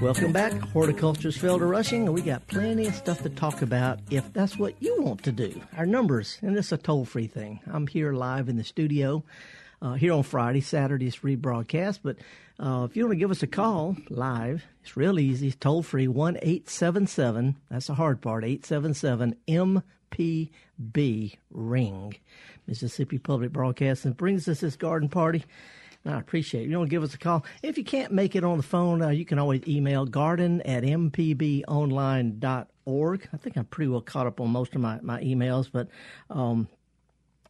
Welcome back. Horticulture's Felder Rushing, and we got plenty of stuff to talk about if that's what you want to do. Our numbers, and it's a toll free thing. I'm here live in the studio uh, here on Friday. Saturday's rebroadcast, but uh, if you want to give us a call live, it's real easy. It's toll free 1 877. That's the hard part 877 MPB Ring. Mississippi Public Broadcasting brings us this garden party. I appreciate it. You want to give us a call. If you can't make it on the phone, uh, you can always email garden at mpbonline.org. I think I'm pretty well caught up on most of my, my emails, but um,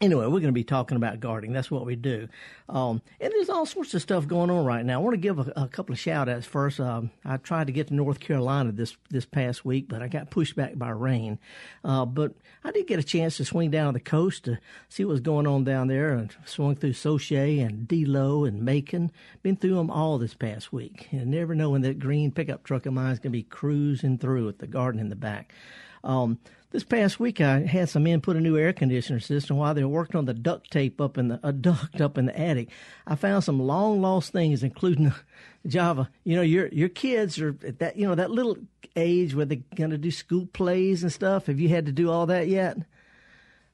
Anyway, we're going to be talking about gardening. That's what we do. Um, and there's all sorts of stuff going on right now. I want to give a, a couple of shout outs first. Um, I tried to get to North Carolina this, this past week, but I got pushed back by rain. Uh, but I did get a chance to swing down to the coast to see what was going on down there and swung through Sauget and Delo and Macon. Been through them all this past week. And never know when that green pickup truck of mine is going to be cruising through with the garden in the back. Um, this past week, I had some men put a new air conditioner system while they were working on the duct tape up in the a duct up in the attic. I found some long lost things, including Java. You know, your your kids are at that you know that little age where they're going to do school plays and stuff. Have you had to do all that yet?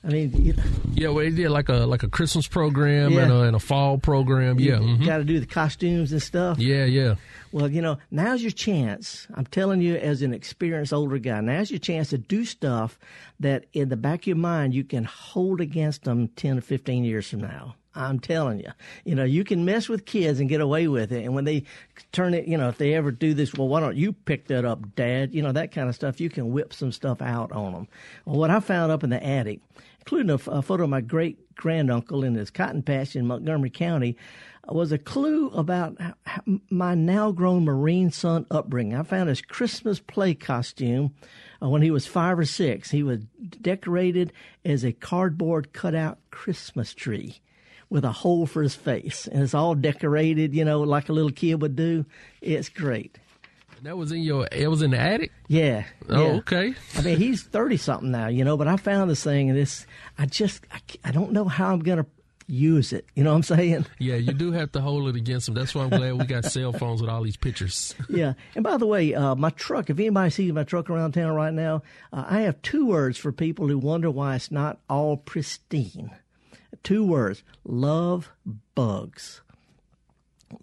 I mean, you yeah, well, they did like a like a Christmas program yeah. and, a, and a fall program. Yeah, mm-hmm. got to do the costumes and stuff. Yeah, yeah. Well, you know, now's your chance. I'm telling you, as an experienced older guy, now's your chance to do stuff that in the back of your mind you can hold against them 10 or 15 years from now. I'm telling you, you know, you can mess with kids and get away with it. And when they turn it, you know, if they ever do this, well, why don't you pick that up, Dad? You know, that kind of stuff. You can whip some stuff out on them. Well, what I found up in the attic, including a, a photo of my great granduncle in his cotton patch in Montgomery County, was a clue about my now grown Marine son upbringing. I found his Christmas play costume uh, when he was five or six. He was decorated as a cardboard cutout Christmas tree with a hole for his face. And it's all decorated, you know, like a little kid would do. It's great. That was in your. It was in the attic. Yeah. Oh, yeah. okay. I mean, he's thirty something now, you know. But I found this thing, and this. I just. I, I don't know how I'm gonna use it. You know what I'm saying? Yeah, you do have to hold it against them. That's why I'm glad we got cell phones with all these pictures. yeah. And by the way, uh, my truck, if anybody sees my truck around town right now, uh, I have two words for people who wonder why it's not all pristine. Two words love bugs.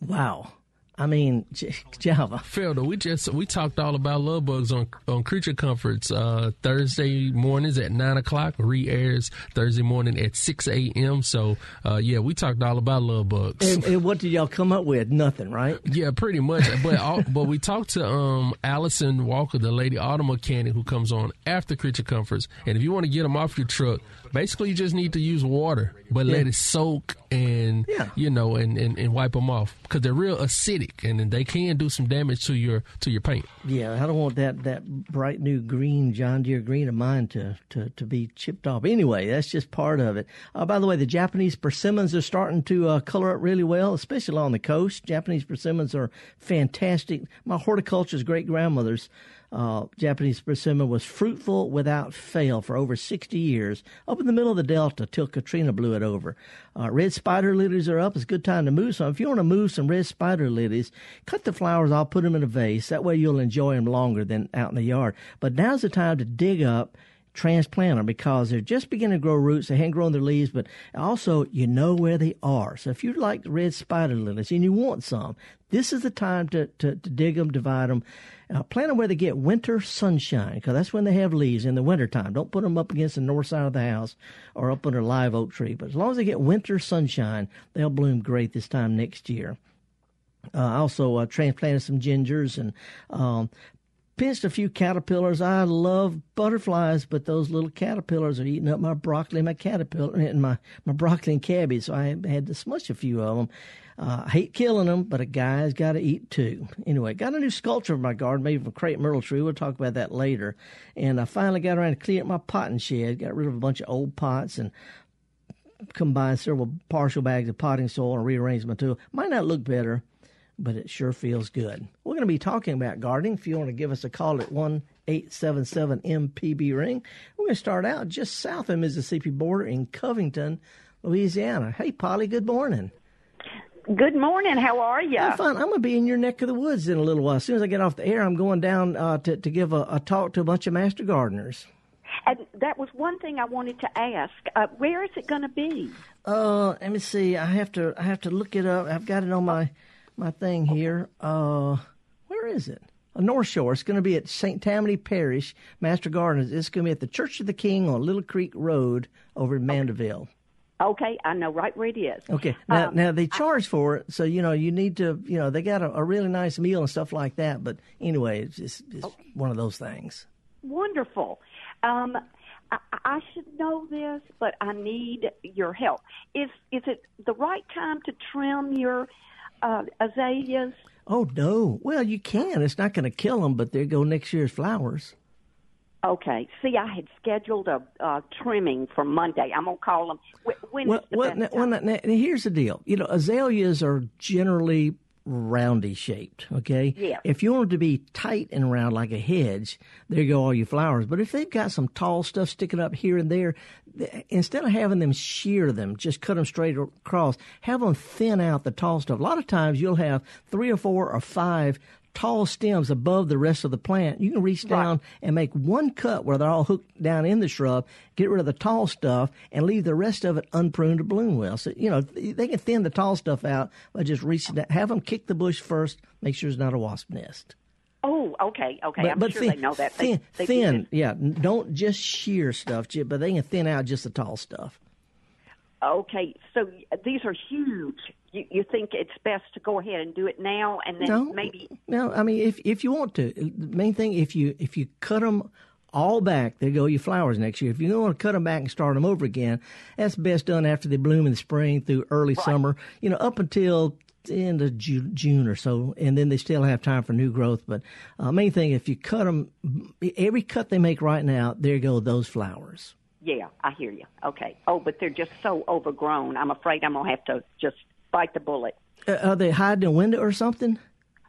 Wow. I mean, Java. Felder, we just we talked all about love bugs on on Creature Comforts uh, Thursday mornings at nine o'clock. Re airs Thursday morning at six a.m. So uh, yeah, we talked all about love bugs. And, and, what did y'all come up with? Nothing, right? Yeah, pretty much. but all, but we talked to um, Allison Walker, the lady auto mechanic who comes on after Creature Comforts, and if you want to get them off your truck, basically you just need to use water, but yeah. let it soak and yeah. you know and, and, and wipe them off because they're real acidic and they can do some damage to your to your paint. Yeah, I don't want that that bright new green John Deere green of mine to to, to be chipped off. Anyway, that's just part of it. Uh, by the way, the Japanese persimmons are starting to uh, color up really well, especially along the coast. Japanese persimmons are fantastic. My horticulture's great grandmother's uh, Japanese persimmon was fruitful without fail for over 60 years up in the middle of the Delta till Katrina blew it over. Uh, red spider lilies are up. It's a good time to move some. If you want to move some red spider lilies, cut the flowers off, put them in a vase. That way you'll enjoy them longer than out in the yard. But now's the time to dig up transplant them because they're just beginning to grow roots. They haven't grown their leaves, but also you know where they are. So if you like the red spider lilies and you want some, this is the time to, to, to dig them, divide them. Uh, plant them where they get winter sunshine because that's when they have leaves in the wintertime. Don't put them up against the north side of the house or up under a live oak tree. But as long as they get winter sunshine, they'll bloom great this time next year. Uh, I also uh, transplanted some gingers and um, pinched a few caterpillars. I love butterflies, but those little caterpillars are eating up my broccoli, my caterpillar, and my, my broccoli and cabbage. So I had to smush a few of them. Uh, I hate killing them, but a guy's got to eat too. Anyway, got a new sculpture in my garden made from crepe myrtle tree. We'll talk about that later. And I finally got around to cleaning up my potting shed. Got rid of a bunch of old pots and combined several partial bags of potting soil and rearranged my tool. Might not look better, but it sure feels good. We're going to be talking about gardening. If you want to give us a call at one eight seven seven MPB ring, we're going to start out just south of Mississippi border in Covington, Louisiana. Hey, Polly, good morning. Good morning. How are you? I'm fine. I'm going to be in your neck of the woods in a little while. As soon as I get off the air, I'm going down uh, to, to give a, a, talk to a bunch of master gardeners. And that was one thing I wanted to ask. Uh, where is it going to be? Uh, let me see. I have to. I have to look it up. I've got it on my my thing here. Uh, where is it? A North Shore. It's going to be at St. Tammany Parish Master Gardeners. It's going to be at the Church of the King on Little Creek Road over in Mandeville. Okay, I know right where it is. Okay, now um, now they charge I, for it, so you know you need to you know they got a, a really nice meal and stuff like that. But anyway, it's just it's okay. one of those things. Wonderful. Um, I, I should know this, but I need your help. Is is it the right time to trim your uh, azaleas? Oh no! Well, you can. It's not going to kill them, but there go next year's flowers. Okay. See, I had scheduled a uh, trimming for Monday. I'm gonna call them. When well, the well, now, well now, here's the deal. You know, azaleas are generally roundy shaped. Okay. Yeah. If you want them to be tight and round like a hedge, there you go all your flowers. But if they've got some tall stuff sticking up here and there, instead of having them shear them, just cut them straight across. Have them thin out the tall stuff. A lot of times you'll have three or four or five tall stems above the rest of the plant, you can reach down right. and make one cut where they're all hooked down in the shrub, get rid of the tall stuff, and leave the rest of it unpruned to bloom well. So, you know, they can thin the tall stuff out by just reaching down. Have them kick the bush first, make sure it's not a wasp nest. Oh, okay, okay. But, I'm but sure thin, they know that. Thin, they, they thin, yeah. Don't just shear stuff, but they can thin out just the tall stuff. Okay, so these are huge. You, you think it's best to go ahead and do it now, and then no, maybe? No, I mean if if you want to, the main thing if you if you cut them all back, there go your flowers next year. If you don't want to cut them back and start them over again, that's best done after they bloom in the spring through early right. summer. You know, up until end of June or so, and then they still have time for new growth. But uh, main thing, if you cut them, every cut they make right now, there go those flowers. Yeah, I hear you. Okay. Oh, but they're just so overgrown. I'm afraid I'm gonna have to just bite the bullet. Uh, are they hiding in a window or something?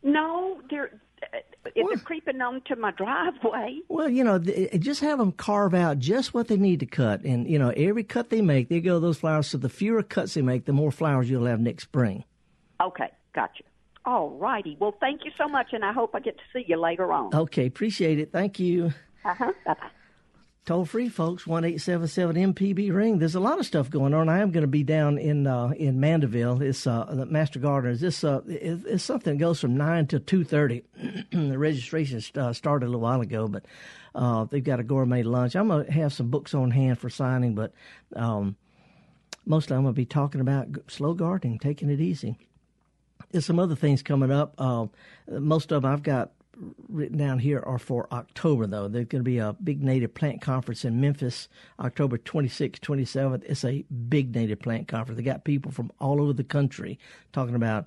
No, they're. Uh, they're creeping onto my driveway. Well, you know, just have them carve out just what they need to cut, and you know, every cut they make, they go those flowers. So the fewer cuts they make, the more flowers you'll have next spring. Okay, gotcha. All righty. Well, thank you so much, and I hope I get to see you later on. Okay, appreciate it. Thank you. Uh huh. Bye bye toll free, folks. One eight seven seven MPB ring. There's a lot of stuff going on. I am going to be down in uh, in Mandeville. It's uh, the Master Gardeners. This uh, it, it's something that goes from nine to two thirty. the registration uh, started a little while ago, but uh, they've got a gourmet lunch. I'm gonna have some books on hand for signing, but um, mostly I'm gonna be talking about slow gardening, taking it easy. There's some other things coming up. Uh, most of them I've got written down here are for October, though. There's going to be a big native plant conference in Memphis, October 26th, 27th. It's a big native plant conference. They got people from all over the country talking about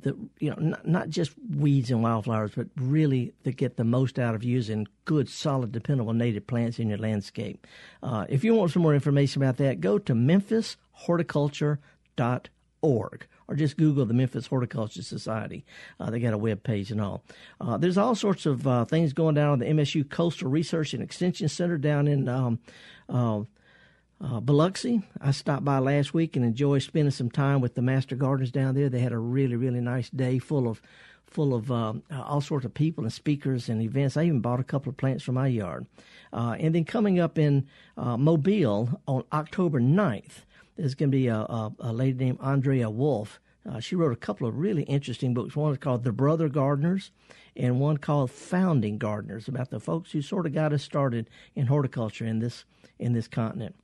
the you know not, not just weeds and wildflowers, but really to get the most out of using good, solid, dependable native plants in your landscape. Uh, if you want some more information about that, go to memphisHorticulture.org or just Google the Memphis Horticulture Society. Uh, they got a web page and all. Uh, there's all sorts of uh, things going down at the MSU Coastal Research and Extension Center down in um, uh, uh, Biloxi. I stopped by last week and enjoyed spending some time with the Master Gardeners down there. They had a really, really nice day full of full of um, all sorts of people and speakers and events. I even bought a couple of plants for my yard. Uh, and then coming up in uh, Mobile on October 9th, there's going to be a, a, a, lady named Andrea Wulf. Uh, she wrote a couple of really interesting books. One is called The Brother Gardeners, and one called Founding Gardeners, about the folks who sort of got us started in horticulture in this in this continent.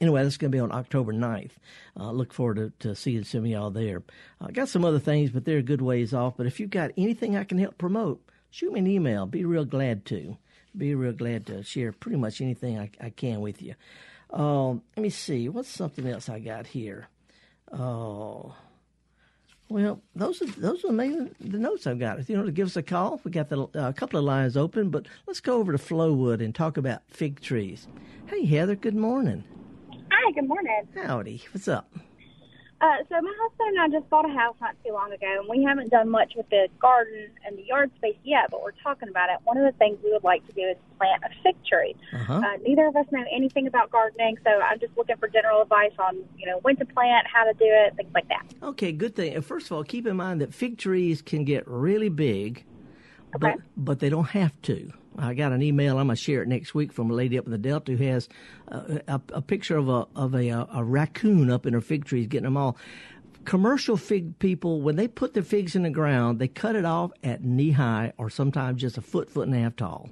Anyway, that's going to be on October 9th. Uh, look forward to, to seeing some of y'all there. I uh, got some other things, but they're a good ways off. But if you've got anything I can help promote, shoot me an email. Be real glad to. Be real glad to share pretty much anything I, I can with you. Um, let me see. What's something else I got here? Oh. Well, those are those are mainly the notes I've got. If you want to give us a call, we got the, uh, a couple of lines open, but let's go over to Flowood and talk about fig trees. Hey, Heather. Good morning. Hi. Good morning. Howdy. What's up? Uh, so my husband and I just bought a house not too long ago, and we haven't done much with the garden and the yard space yet, but we're talking about it. One of the things we would like to do is plant a fig tree. Uh-huh. Uh, neither of us know anything about gardening, so I'm just looking for general advice on, you know, when to plant, how to do it, things like that. Okay, good thing. First of all, keep in mind that fig trees can get really big, but but they don't have to. I got an email. I'm gonna share it next week from a lady up in the Delta who has uh, a, a picture of a of a, uh, a raccoon up in her fig trees, getting them all. Commercial fig people, when they put their figs in the ground, they cut it off at knee high or sometimes just a foot, foot and a half tall.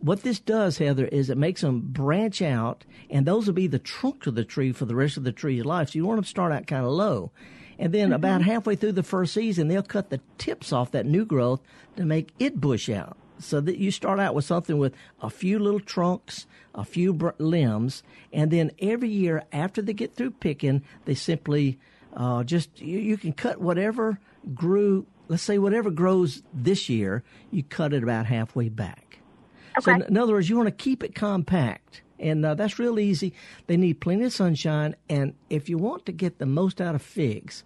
What this does, Heather, is it makes them branch out, and those will be the trunk of the tree for the rest of the tree's life. So you want them to start out kind of low. And then about halfway through the first season, they'll cut the tips off that new growth to make it bush out. So that you start out with something with a few little trunks, a few br- limbs, and then every year after they get through picking, they simply uh, just, you, you can cut whatever grew, let's say whatever grows this year, you cut it about halfway back. So, in, in other words, you want to keep it compact. And uh, that's real easy. They need plenty of sunshine. And if you want to get the most out of figs,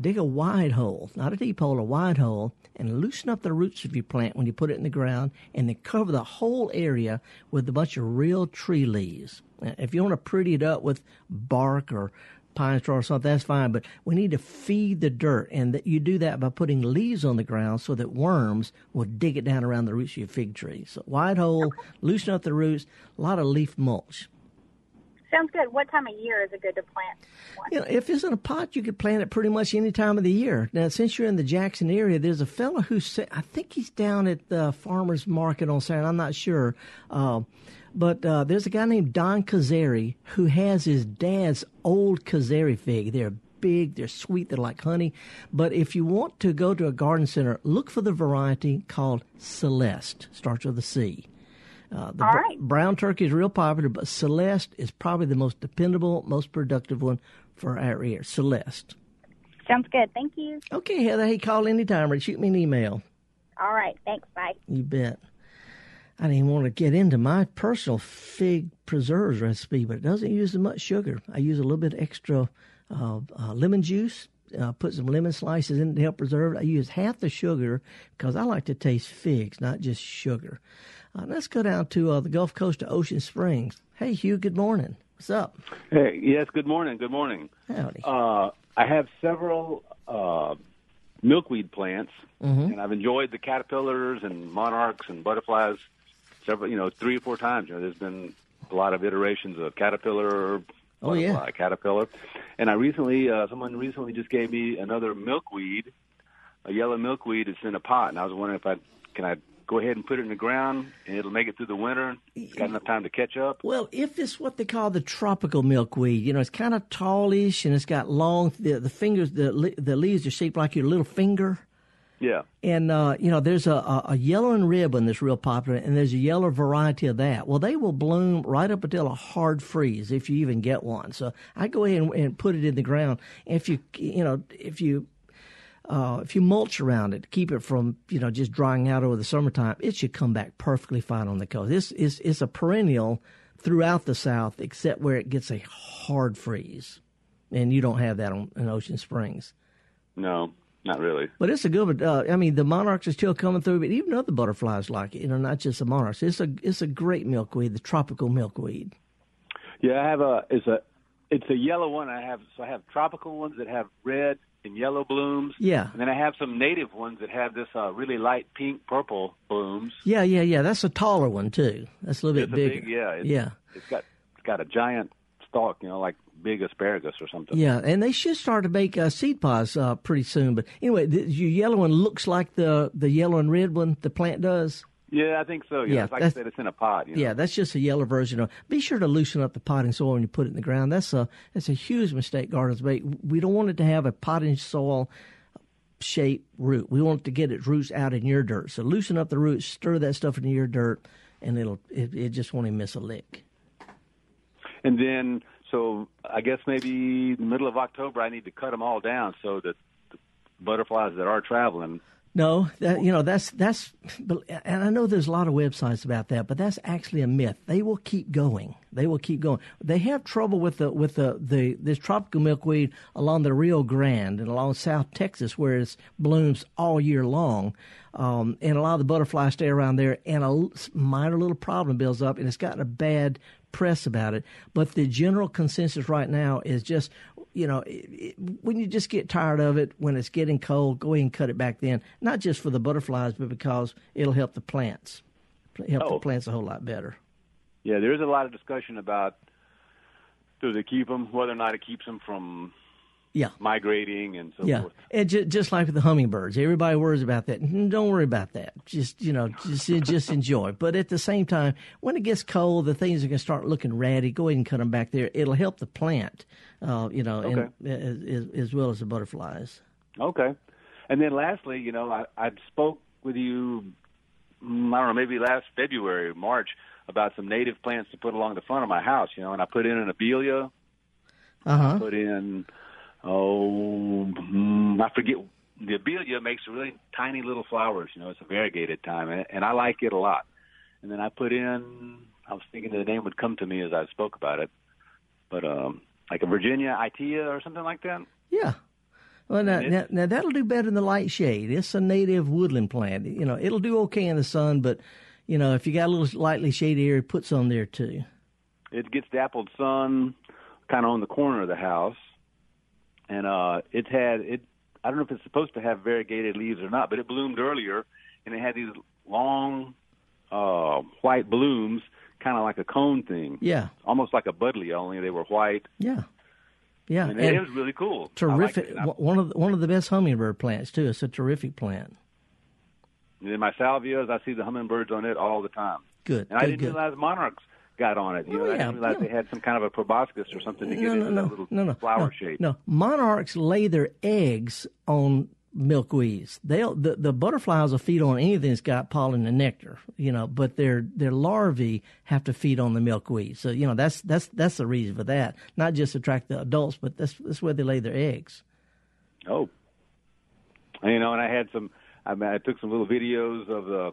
dig a wide hole, not a deep hole, a wide hole, and loosen up the roots of your plant when you put it in the ground, and then cover the whole area with a bunch of real tree leaves. If you want to pretty it up with bark or pine straw or something, that's fine. But we need to feed the dirt, and that you do that by putting leaves on the ground so that worms will dig it down around the roots of your fig tree. So wide hole, loosen up the roots, a lot of leaf mulch. Sounds good. What time of year is it good to plant one? You know, if it's in a pot, you could plant it pretty much any time of the year. Now, since you're in the Jackson area, there's a fellow who sa I think he's down at the farmers market on Saturday. I'm not sure, uh, but uh, there's a guy named Don Kazari who has his dad's old Kazari fig. They're big, they're sweet, they're like honey. But if you want to go to a garden center, look for the variety called Celeste. Starts with a C. Uh, the All right. brown turkey is real popular, but Celeste is probably the most dependable, most productive one for our ear. Celeste. Sounds good. Thank you. Okay, Heather. Hey, call anytime or shoot me an email. All right. Thanks. Bye. You bet. I didn't want to get into my personal fig preserves recipe, but it doesn't use as much sugar. I use a little bit extra uh, uh, lemon juice. Uh, put some lemon slices in to help preserve it. I use half the sugar because I like to taste figs, not just sugar. Uh, let's go down to uh, the Gulf Coast to Ocean Springs. Hey, Hugh. Good morning. What's up? Hey, yes, good morning. Good morning. Howdy. Uh, I have several uh, milkweed plants, Mm-hmm. and I've enjoyed the caterpillars and monarchs and butterflies several, you know, three or four times. You know, there's been a lot of iterations of caterpillar, Oh, yeah. caterpillar, and I recently, uh, someone recently just gave me another milkweed, a yellow milkweed. It's in a pot, and I was wondering if I can I go ahead and put it in the ground, and it'll make it through the winter. It's got enough time to catch up. Well, if it's what they call the tropical milkweed, you know, it's kind of tallish and it's got long the the fingers the the leaves are shaped like your little finger. Yeah. And uh, you know, there's a, a, a yellow and one that's real popular, and there's a yellow variety of that. Well, they will bloom right up until a hard freeze if you even get one. So I go ahead and, and put it in the ground. If you you know if you uh, if you mulch around it, keep it from you know just drying out over the summertime, it should come back perfectly fine on the coast. This is it's a perennial throughout the South, except where it gets a hard freeze, and you don't have that on, in Ocean Springs. No, not really. But it's a good one. Uh, I mean, the monarchs are still coming through, but even other butterflies like it. You know, not just the monarchs. It's a it's a great milkweed, the tropical milkweed. Yeah, I have a it's a it's a yellow one. I have so I have tropical ones that have red and yellow blooms. Yeah. And then I have some native ones that have this uh, really light pink purple blooms. Yeah, yeah, yeah. That's a taller one too. That's a little It's bit a bigger. big yeah. It's, yeah. It's got it's got a giant stalk, you know, like big asparagus or something. Yeah, and they should start to make uh, seed pods uh, pretty soon. But anyway, the, your yellow one looks like the the yellow and red one the plant does. Yeah, I think so. Yeah, Yeah, like I said, it's in a pot. You know? Yeah, that's just a yellow version of. Be sure to loosen up the potting soil when you put it in the ground. That's a that's a huge mistake gardeners make. We don't want it to have a potting soil shape root. We want it to get its roots out in your dirt. So loosen up the roots, stir that stuff into your dirt, and it'll it, it just won't even miss a lick. And then, so I guess maybe the middle of October, I need to cut them all down so that the butterflies that are traveling. No, that, you know that's that's, and I know there's a lot of websites about that, but that's actually a myth. They will keep going. They will keep going. They have trouble with the with the, the this tropical milkweed along the Rio Grande and along South Texas, where it blooms all year long, um, and a lot of the butterflies stay around there, and a minor little problem builds up, and it's gotten a bad press about it. But the general consensus right now is just, you know, it, it, when you just get tired of it, when it's getting cold, go ahead and cut it back then. Not just for the butterflies, but because it'll help the plants, help oh. the plants a whole lot better. Yeah, there is a lot of discussion about do they keep them, whether or not it keeps them from yeah. migrating and so yeah. forth. And just, just like with the hummingbirds, everybody worries about that. Mm, don't worry about that. Just you know, just just enjoy. But at the same time, when it gets cold, the things are going to start looking ratty. Go ahead and cut them back there. It'll help the plant, uh, you know, okay. as, as well as the butterflies. Okay. And then lastly, you know, I, I spoke with you, mm, I don't know, maybe last February, March, about some native plants to put along the front of my house, you know, and I put in an abelia. Uh-huh. I put in oh, mm, I forget. The abelia makes really tiny little flowers. You know, it's a variegated time, and, and I like it a lot. And then I put in. I was thinking the name would come to me as I spoke about it, but um, like a Virginia Itea or something like that. Yeah. Well, now, now, now, that'll do better in the light shade. It's a native woodland plant. You know, it'll do okay in the sun, but you know, if you got a little lightly shady area, put some there too. It gets dappled sun, kind of on the corner of the house, and uh, it had it. I don't know if it's supposed to have variegated leaves or not, but it bloomed earlier, and it had these long uh, white blooms, kind of like a cone thing. Yeah, almost like a buddleia, only they were white. Yeah. Yeah, and, and it was really cool. Terrific. One of the, one of the best hummingbird plants too. It's a terrific plant. And in my salvias, I see the hummingbirds on it all the time. Good. And good, I didn't good. realize monarchs got on it. You oh, know, yeah, I didn't realize yeah. they had some kind of a proboscis or something to get no, into no, that little no, no, flower no, shape. No, monarchs lay their eggs on milkweeds. They'll the, the butterflies will feed on anything that's got pollen and nectar, you know, but their their larvae have to feed on the milkweed. So, you know, that's that's that's the reason for that. Not just attract the adults, but that's that's where they lay their eggs. Oh. You know, and I had some I mean, I took some little videos of the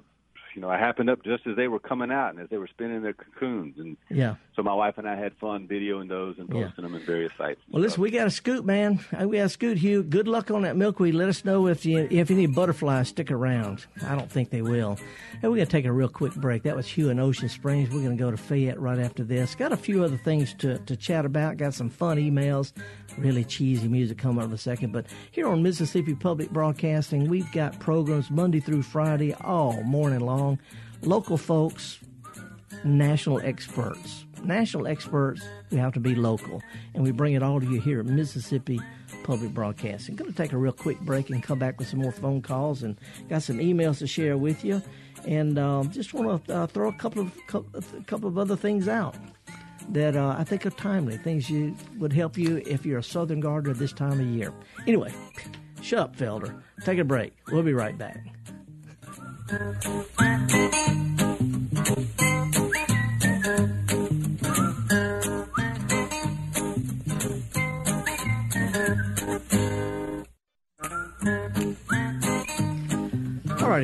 you know, I happened up just as they were coming out and as they were spinning their cocoons. And yeah, so my wife and I had fun videoing those and posting yeah. them in various sites. Well, listen, we got a scoot, man. Uh, we got a scoot, Hugh. Good luck on that milkweed. Let us know if you if any butterflies stick around. I don't think they will. And we're gonna take a real quick break. That was Hugh in Ocean Springs. We're gonna go to Fayette right after this. Got a few other things to to chat about. Got some fun emails. Really cheesy music coming up in a second. But here on Mississippi Public Broadcasting, we've got programs Monday through Friday all morning long local folks, national experts. National experts we have to be local. And we bring it all to you here at Mississippi Public Broadcasting. Going to take a real quick break and come back with some more phone calls and got some emails to share with you. And um, just want to uh, throw a couple of a couple of other things out that uh, I think are timely, things you would help you if you're a southern gardener this time of year. Anyway, shut up, Felder. Take a break. We'll be right back. Alrighty,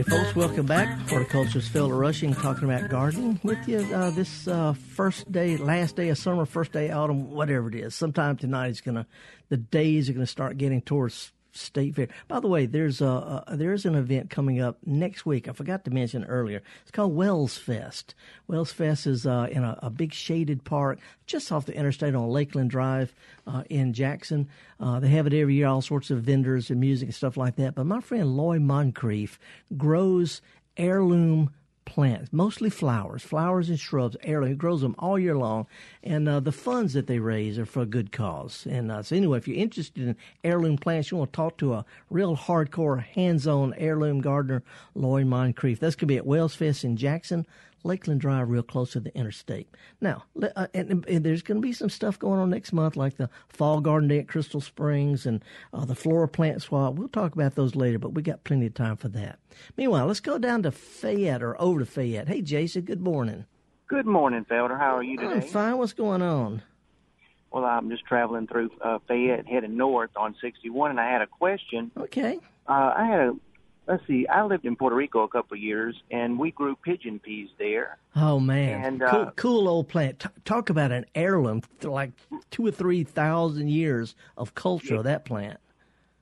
folks, welcome back. Horticulturist Felder Rushing talking about gardening with you uh, this uh, first day, last day of summer, first day of autumn, whatever it is. Sometime tonight is gonna, the days are gonna start getting towards State Fair. By the way, there's a, a, there's an event coming up next week. I forgot to mention earlier. It's called Wells Fest. Wells Fest is uh, in a, a, big shaded park just off the interstate on Lakeland Drive uh, in Jackson. Uh, they have it every year, all sorts of vendors and music and stuff like that. But my friend Lloyd Moncrief grows heirloom plants, mostly flowers, flowers and shrubs, heirloom. He grows them all year long, and uh, the funds that they raise are for a good cause. And uh, so, anyway, if you're interested in heirloom plants, you want to talk to a real hardcore, hands-on heirloom gardener, Lloyd Moncrief. That's going to be at Wells Fest in Jackson. Lakeland Drive, real close to the interstate. Now, uh, and, and, there's going to be some stuff going on next month, like the fall garden day at Crystal Springs and uh, the flora plant swap. We'll talk about those later, but we got plenty of time for that. Meanwhile, let's go down to Fayette or over to Fayette. Hey, Jason, good morning. Good morning, Felder. How are you today? I'm fine. What's going on? Well, I'm just traveling through uh, Fayette, heading north on 61, and I had a question. Okay. Uh, I had a let's see. I lived in Puerto Rico a couple of years, and we grew pigeon peas there. Oh man, and, uh, cool, cool, old plant. T- talk about an heirloom, like two or three thousand years of culture of that plant.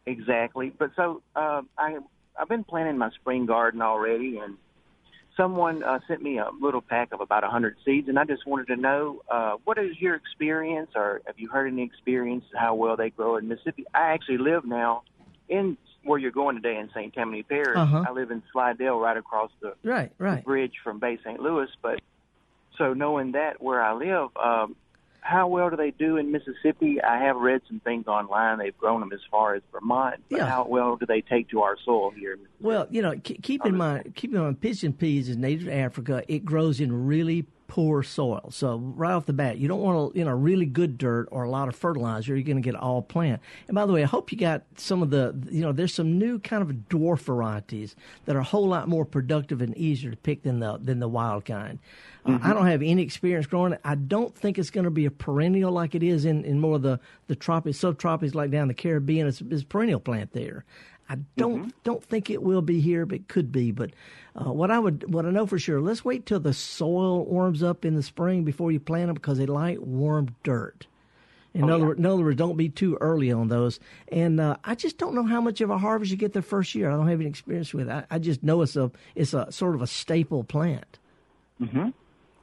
Exactly. But so uh, I I've been planting my spring garden already, and someone uh, sent me a little pack of about a hundred seeds, and I just wanted to know uh, what is your experience, or have you heard any experience how well they grow in Mississippi? I actually live now in where you're going today in St. Tammany Parish. Uh-huh. I live in Slidell, right across the, right, right. bridge from Bay St. Louis. But so knowing that where I live, um, how well do they do in Mississippi? I have read some things online. They've grown them as far as Vermont. But yeah. how well do they take to our soil here? Well, you know, keep in mind, keep in mind, pigeon peas is native to Africa. It grows in really poor soil. So right off the bat, you don't want to, you know, really good dirt or a lot of fertilizer. You're going to get all plant. And by the way, I hope you got some of the, you know, there's some new kind of dwarf varieties that are a whole lot more productive and easier to pick than the than the wild kind. Mm-hmm. Uh, I don't have any experience growing it. I don't think it's going to be a perennial like it is in, in more of the the tropics, subtropics, like down the Caribbean. It's, it's a perennial plant there. I don't mm-hmm. don't think it will be here, but it could be. But uh, what I would what I know for sure, let's wait till the soil warms up in the spring before you plant them because they like warm dirt. In, oh, other, yeah. in other words, don't be too early on those. And uh, I just don't know how much of a harvest you get the first year. I don't have any experience with it. I, I just know it's a it's a sort of a staple plant. Mm-hmm.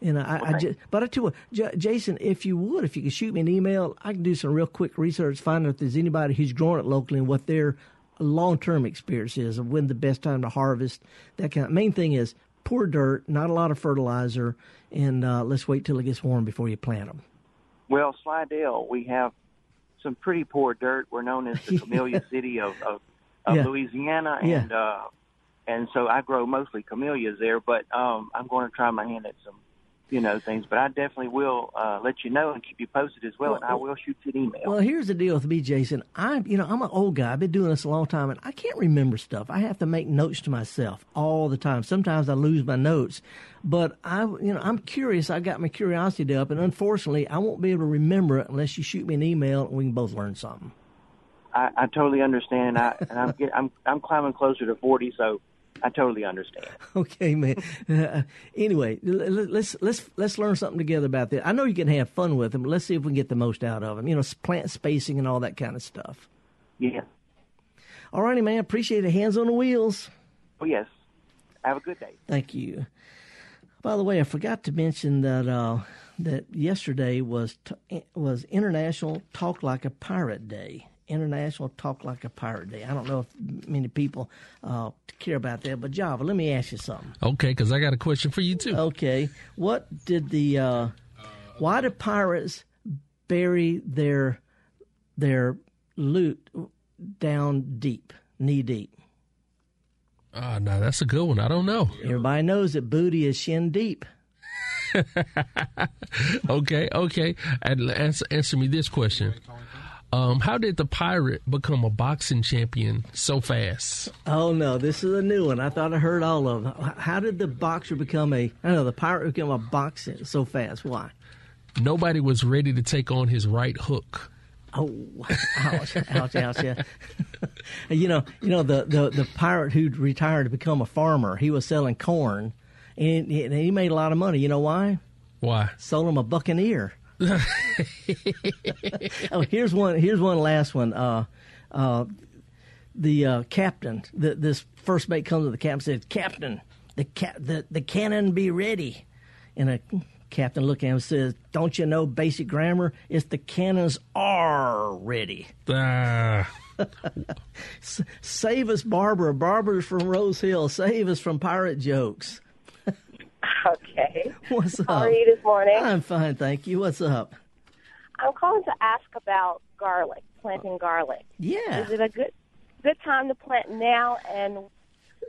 And I, okay. I just, but I tell you, J- Jason, if you would, if you could shoot me an email, I can do some real quick research, find out if there's anybody who's growing it locally and what their long term experiences of when the best time to harvest. That kind of main thing is poor dirt, not a lot of fertilizer, and uh, let's wait till it gets warm before you plant them. Well, Slidell, we have some pretty poor dirt. We're known as the camellia city of, of, of yeah. Louisiana, and yeah. uh, and so I grow mostly camellias there. But um, I'm going to try my hand at some you know things. But I definitely will uh, let you know and keep you posted as well, well, and I will shoot you an email. Well, here's the deal with me, Jason. I'm you know, I'm an old guy. I've been doing this a long time, and I can't remember stuff. I have to make notes to myself all the time. Sometimes I lose my notes, but I, you know, I'm curious. I got my curiosity up, and unfortunately, I won't be able to remember it unless you shoot me an email and we can both learn something. I, I totally understand. I, and I'm, get, I'm, I'm climbing closer to 40, so I totally understand. Okay, man. Uh, anyway, let's let's let's learn something together about this. I know you can have fun with them. But let's see if we can get the most out of them. You know, plant spacing and all that kind of stuff. Yeah. All righty, man. Appreciate it. Hands on the wheels. Oh yes. Have a good day. Thank you. By the way, I forgot to mention that uh, that yesterday was t- was International Talk Like a Pirate Day. International Talk Like a Pirate Day. I don't know if many people uh, care about that, but Java, let me ask you something. Okay, because I got a question for you too. Okay, what did the uh, why do pirates bury their their loot down deep, knee deep? Ah, uh, no, that's a good one. I don't know. Everybody knows that booty is shin deep. okay, okay. And answer, answer me this question. Um, how did the pirate become a boxing champion so fast? Oh no, this is a new one. I thought I heard all of them. How did the boxer become a? I don't know the pirate become a boxer so fast. Why? Nobody was ready to take on his right hook. Oh, ouch, ouch, ouch! Yeah. you know, you know the, the the pirate who retired to become a farmer. He was selling corn, and he made a lot of money. You know why? Why? Sold him a buccaneer. oh, here's one. Here's one last one. Uh, uh, the uh, captain, the, this first mate comes to the captain and says, "Captain, the, ca- the the cannon be ready." And a captain look at him and says, "Don't you know basic grammar? It's the cannons are ready." Ah. Save us, Barbara. Barbara's from Rose Hill. Save us from pirate jokes. Okay. What's up? How are you this morning? I'm fine, thank you. What's up? I'm calling to ask about garlic, planting garlic. Yeah. Is it a good good time to plant now? And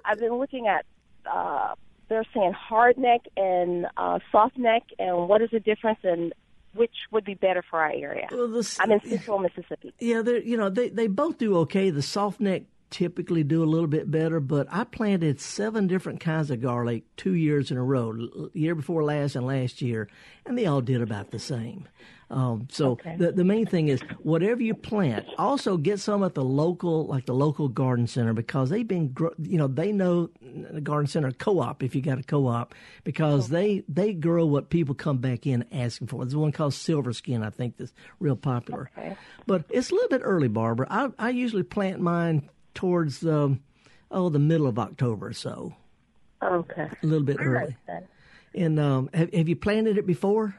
I've been looking at uh, they're saying hard neck and uh, soft neck, and what is the difference, and which would be better for our area? Well, the, I'm in Central Mississippi. Yeah, they're you know they they both do okay. The soft neck typically do a little bit better, but I planted seven different kinds of garlic two years in a row, year before last and last year, and they all did about the same. Um, so Okay. the the main thing is whatever you plant, also get some at the local, like the local garden center, because they've been, you know, they know the garden center co-op if you got a co-op, because they they grow what people come back in asking for. There's one called Silver Skin, I think, that's real popular. Okay. But it's a little bit early, Barbara. I I usually plant mine towards um, oh the middle of October or so, Okay. a little bit All early. And um, have have you planted it before?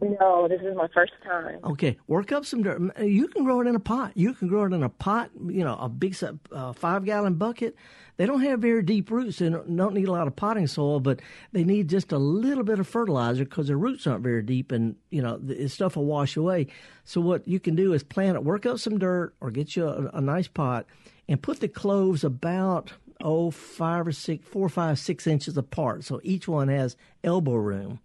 No, this is my first time. Okay, work up some dirt. You can grow it in a pot. You can grow it in a pot. You know, a big uh, five gallon bucket. They don't have very deep roots. and don't, need a lot of potting soil, but they need just a little bit of fertilizer because their roots aren't very deep, and you know the stuff will wash away. So what you can do is plant it, work up some dirt, or get you a, a nice pot, and put the cloves about oh five or six, four, five, six inches apart. So each one has elbow room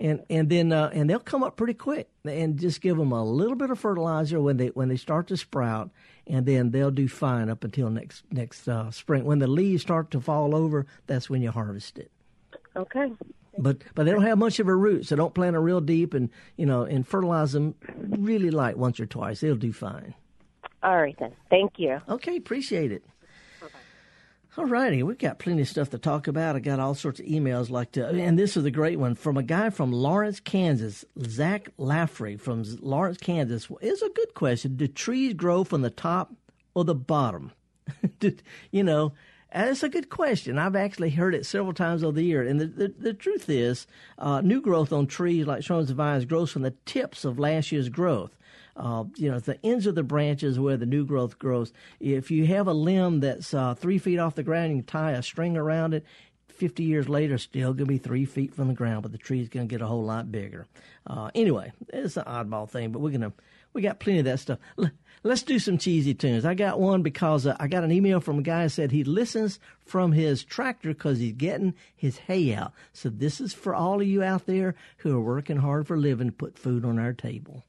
and and then uh, and they'll come up pretty quick and just give them a little bit of fertilizer when they when they start to sprout and then they'll do fine up until next next uh, spring when the leaves start to fall over that's when you harvest it Okay. but but they don't have much of a root so don't plant it real deep and you know and fertilize them really light once or twice they'll do fine All right then. Thank you. Okay, appreciate it. All righty, we've got plenty of stuff to talk about. I got all sorts of emails like to, and this is a great one from a guy from Lawrence, Kansas, Zach Laffrey from Lawrence, Kansas. It's a good question. Do trees grow from the top or the bottom? You know, that's a good question. I've actually heard it several times over the year. And the, the, the truth is, uh, new growth on trees like and vines grows from the tips of last year's growth. Uh, you know, the ends of the branches where the new growth grows. If you have a limb that's uh, three feet off the ground, you tie a string around it. 50 years later, still going to be three feet from the ground, but the tree's going to get a whole lot bigger. Uh, anyway, it's an oddball thing, but we're going to, we got plenty of that stuff. L- Let's do some cheesy tunes. I got one because uh, I got an email from a guy who said he listens from his tractor because he's getting his hay out. So this is for all of you out there who are working hard for a living to put food on our table.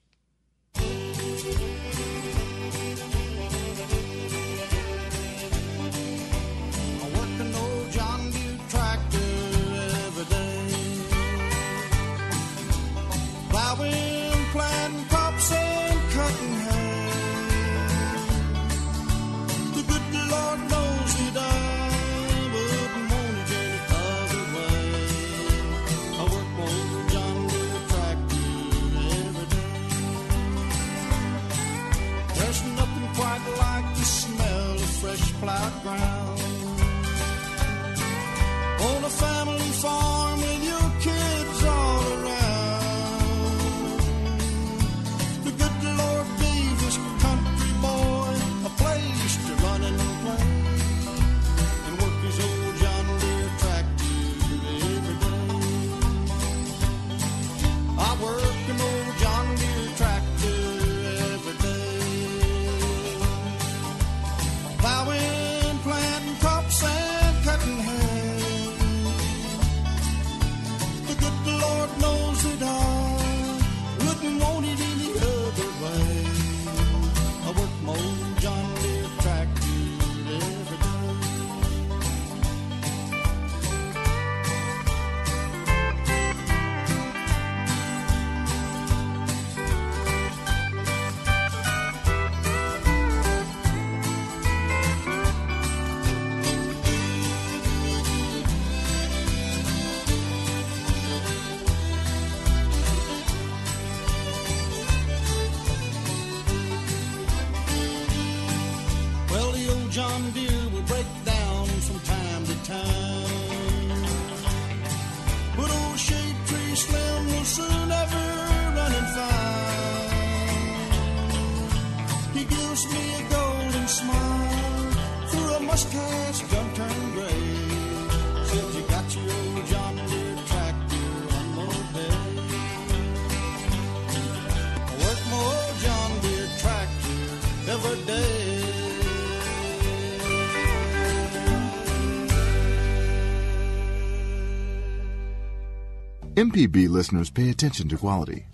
MPB listeners pay attention to quality.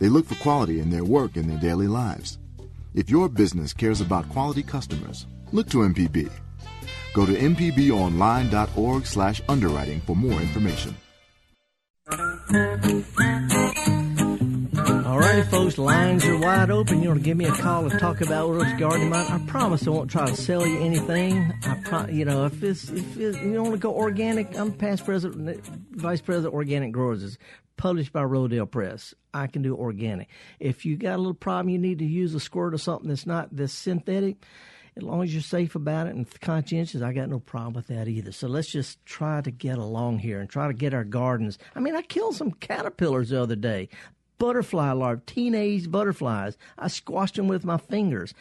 They look for quality in their work and their daily lives. If your business cares about quality customers, look to MPB. Go to mpbonline.org slash underwriting for more information. Folks, lines are wide open. You want to give me a call and talk about what's gardening mine? I promise I won't try to sell you anything. I pro- you know, if it's if it's, you want to go organic, I'm past president, vice president, organic growers. It's published by Rodale Press. I can do organic. If you got a little problem, you need to use a squirt or something that's not this synthetic. As long as you're safe about it and conscientious, I got no problem with that either. So let's just try to get along here and try to get our gardens. I mean, I killed some caterpillars the other day butterfly larvae, teenage butterflies. I squashed them with my fingers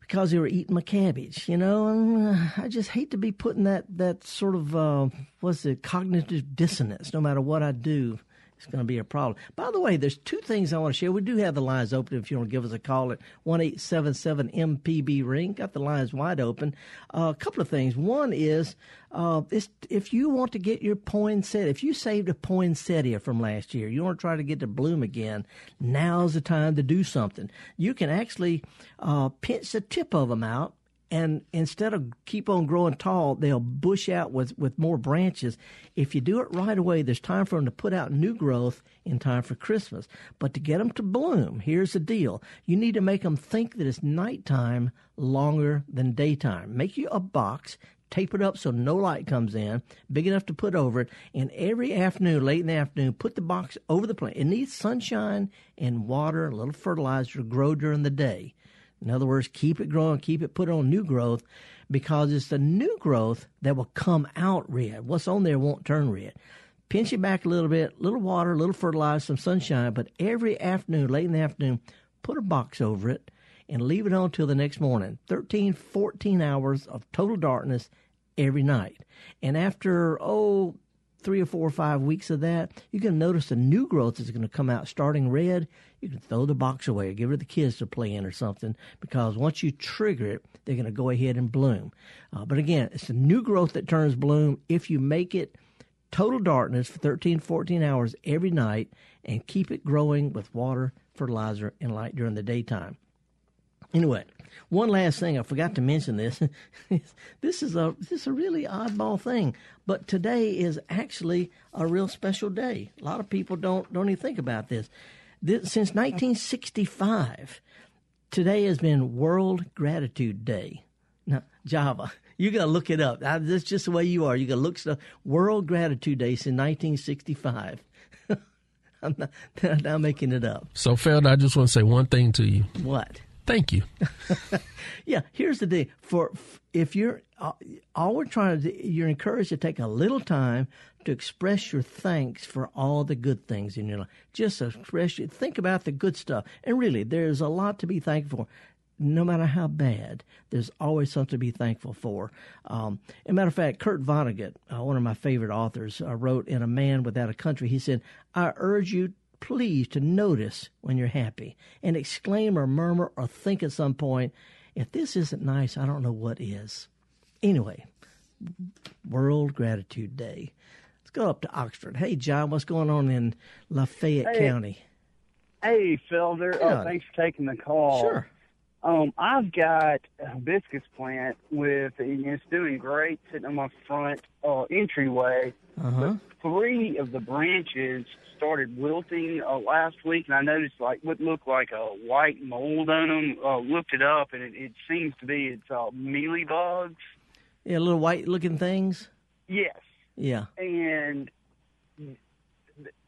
because they were eating my cabbage, you know. And uh, I just hate to be putting that that sort of uh, what's it cognitive dissonance. No matter what I do, it's going to be a problem. By the way, there's two things I want to share. We do have the lines open if you want to give us a call at one eight seven seven MPB ring. Got the lines wide open. Uh, a couple of things. One is uh, if you want to get your poinsettia, if you saved a poinsettia from last year, you want to try to get to bloom again. Now's the time to do something. You can actually uh, pinch the tip of them out and instead of keep on growing tall, they'll bush out with, with more branches. If you do it right away, there's time for them to put out new growth in time for Christmas. But to get them to bloom, here's the deal. You need to make them think that it's nighttime longer than daytime. Make you a box, tape it up so no light comes in, big enough to put over it, and every afternoon, late in the afternoon, put the box over the plant. It needs sunshine and water, a little fertilizer to grow during the day. In other words, keep it growing, keep it put on new growth because it's the new growth that will come out red. What's on there won't turn red. Pinch it back a little bit, little water, a little fertilizer, some sunshine, but every afternoon, late in the afternoon, put a box over it and leave it on till the next morning. 13, 14 hours of total darkness every night. And after, oh, three or four or five weeks of that, you're going to notice the new growth is going to come out starting red. You can throw the box away or give it to the kids to play in or something because once you trigger it, they're going to go ahead and bloom. Uh, but again, it's the new growth that turns bloom if you make it total darkness for 13, 14 hours every night and keep it growing with water, fertilizer, and light during the daytime. Anyway, one last thing I forgot to mention this. this is a this is a really oddball thing, but today is actually a real special day. A lot of people don't don't even think about this. this since 1965, today has been World Gratitude Day. Now, Java, you got to look it up. That's just the way you are. You got to look stuff. World Gratitude Day since 1965. I'm not, I'm not making it up. So, Feld, I just want to say one thing to you. What? Thank you. yeah, here's the deal. For if you're uh, all we're trying to do, you're encouraged to take a little time to express your thanks for all the good things in your life. Just express you think about the good stuff. And really, there's a lot to be thankful for. No matter how bad, there's always something to be thankful for. Um, as a matter of fact, Kurt Vonnegut, uh, one of my favorite authors, uh, wrote in A Man Without a Country, he said, I urge you please to notice when you're happy and exclaim or murmur or think at some point, if this isn't nice, I don't know what is. Anyway, World Gratitude Day. Let's go up to Oxford. Hey, John, what's going on in Lafayette hey. County? Hey, Felder. Oh, thanks for taking the call. Sure. Um, I've got a hibiscus plant with it's doing great sitting on my front uh, entryway. Uh-huh. But three of the branches started wilting uh, last week, and I noticed like what looked like a white mold on them. Uh, looked it up, and it, it seems to be it's uh, mealy bugs. Yeah, little white looking things. Yes. Yeah. And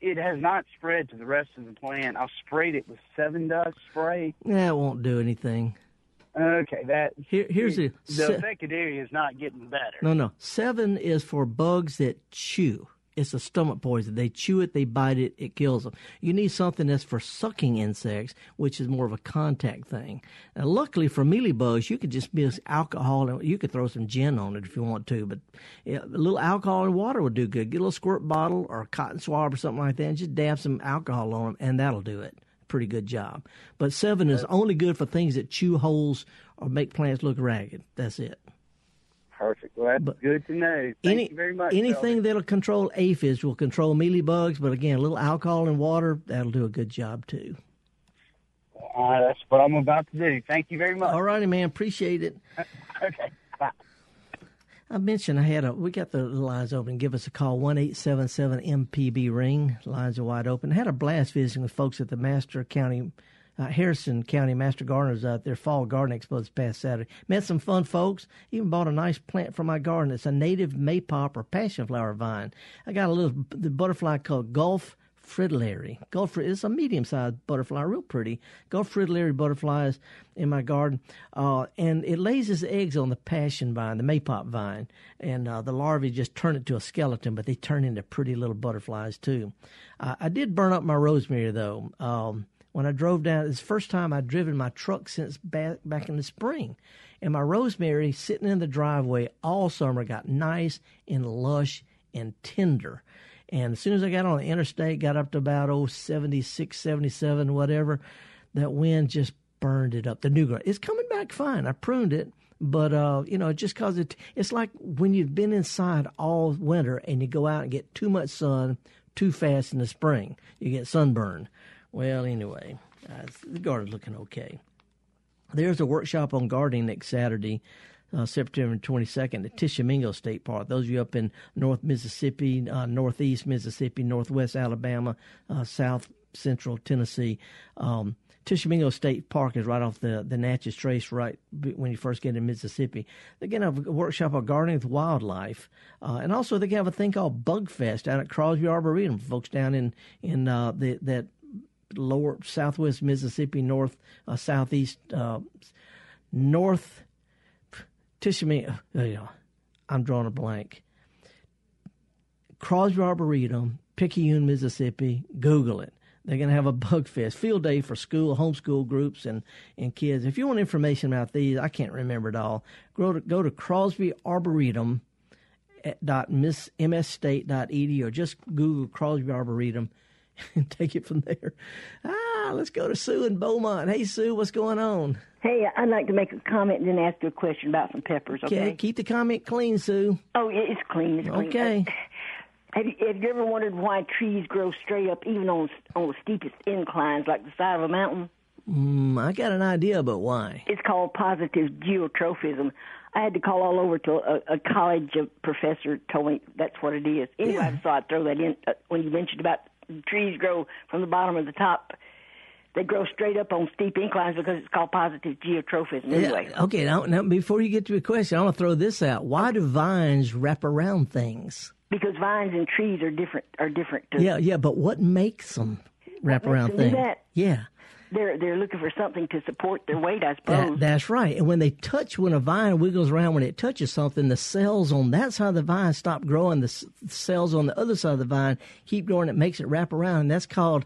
it has not spread to the rest of the plant. I've sprayed it with seven dust spray. That won't do anything. Okay, that Here, here's the the se- affected area is not getting better. no, no. Seven is for bugs that chew. It's a stomach poison. They chew it, they bite it, it kills them. You need something that's for sucking insects, which is more of a contact thing. Now, luckily for mealybugs, you could just mix alcohol and you could throw some gin on it if you want to, but a little alcohol and water would do good. Get a little squirt bottle or a cotton swab or something like that, and just dab some alcohol on them, and that'll do it. Pretty good job. But seven is only good for things that chew holes or make plants look ragged. That's it. Perfect. Well, that's But- good to know. Thank Any, you very much. anything Felder. that'll control aphids will control mealybugs, but again, a little alcohol and water, that'll do a good job too. Uh, that's what I'm about to do. Thank you very much. All righty, man. Appreciate it. Okay. Bye. I mentioned I had a. We got the lines open. Give us a call one eight seven seven MPB ring. Lines are wide open. I had a blast visiting with folks at the Master County, uh, Harrison County Master Gardeners out there fall garden expo this past Saturday. Met some fun folks. Even bought a nice plant for my garden. It's a native maypop or passion flower vine. I got a little the butterfly called Gulf fritillary. Gulf it's a medium sized butterfly, real pretty. Gulf fritillary butterflies in my garden, uh, and it lays its eggs on the passion vine, the maypop vine, and uh, the larvae just turn it to a skeleton, but they turn into pretty little butterflies too. Uh, I did burn up my rosemary though. Um, when I drove down, it's the first time I'd driven my truck since back, back in the spring. And my rosemary sitting in the driveway all summer got nice and lush and tender. And as soon as I got on the interstate, got up to about oh 76, 77, whatever, that wind just burned it up. The new grass. It's coming back fine. I pruned it, but uh, you know, just cause it it's like when you've been inside all winter and you go out and get too much sun too fast in the spring. You get sunburn. Well, anyway, uh, the garden's looking okay. There's a workshop on gardening next Saturday, uh, September 22nd at Tishomingo State Park. Those of you up in North Mississippi, uh, Northeast Mississippi, Northwest Alabama, uh, South Central Tennessee. Um, Tishomingo State Park is right off the, the Natchez Trace, right when you first get in Mississippi. They're to have a workshop on gardening with wildlife. Uh, and also, they have a thing called Bug Fest down at Crosby Arboretum. Folks down in, in uh, the, that lower southwest Mississippi, north, uh, southeast, uh, north Tishomingo. Uh, I'm drawing a blank. Crosby Arboretum, Picayune, Mississippi. Google it. They're going to have a bug fest, field day for school, homeschool groups, and, and kids. If you want information about these, I can't remember it all. Go to, go to Crosby Arboretum dot miss msstate.edu or just Google Crosby Arboretum and take it from there. Ah, let's go to Sue in Beaumont. Hey, Sue, what's going on? Hey, I'd like to make a comment and then ask you a question about some peppers. Okay. Okay, keep the comment clean, Sue. Oh, it's clean. It's clean. Okay. Uh, have you, have you ever wondered why trees grow straight up, even on on the steepest inclines, like the side of a mountain? Mm, I got an idea, but why? It's called positive geotropism. I had to call all over to a, a college professor told me that's what it is. Anyway, I just thought I'd throw that in uh, when you mentioned about trees grow from the bottom to the top. They grow straight up on steep inclines because it's called positive geotropism. Anyway, Yeah, okay, now, now before you get to your question, I want to throw this out. Why do vines wrap around things? because vines and trees are different. Are different. To, Yeah, yeah, but what makes them wrap around things? Yeah. They're they're looking for something to support their weight, I suppose. That, that's right. And when they touch, when a vine wiggles around, when it touches something, the cells on that side of the vine stop growing. The s- cells on the other side of the vine keep growing. It makes it wrap around. And that's called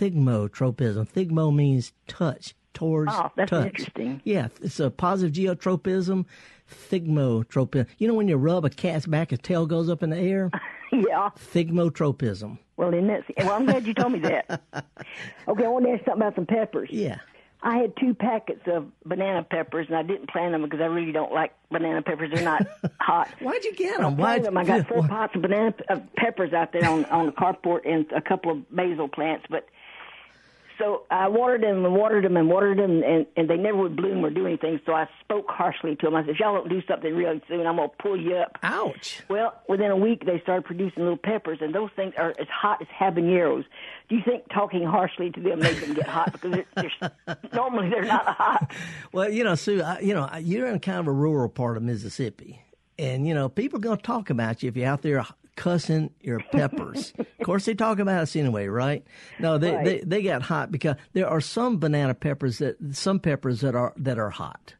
thigmotropism. Thigmo means touch, towards Oh, that's touch. interesting. Yeah, it's a positive geotropism, thigmotropism. You know when you rub a cat's back, its tail goes up in the air? yeah. Thigmotropism. Well, then that's well. I'm glad you told me that. Okay, I want to ask something about some peppers. Yeah. I had two packets of banana peppers, and I didn't plant them because I really don't like banana peppers. They're not hot. Why'd you get them? Why'd them. I got four pots of banana uh, peppers out there on on the carport and a couple of basil plants, but. So I watered them and watered them and watered them, and, and they never would bloom or do anything. So I spoke harshly to them. I said, if y'all don't do something really soon, I'm going to pull you up. Ouch. Well, within a week, they started producing little peppers, and those things are as hot as habaneros. Do you think talking harshly to them made them get hot? Because it, they're, normally they're not hot. Well, you know, Sue, I, you know, you're in kind of a rural part of Mississippi, and you know, people are going to talk about you if you're out there cussing your peppers. of course, they talk about us anyway, right? No, they, Right. they they got hot because there are some banana peppers that some peppers that are that are hot.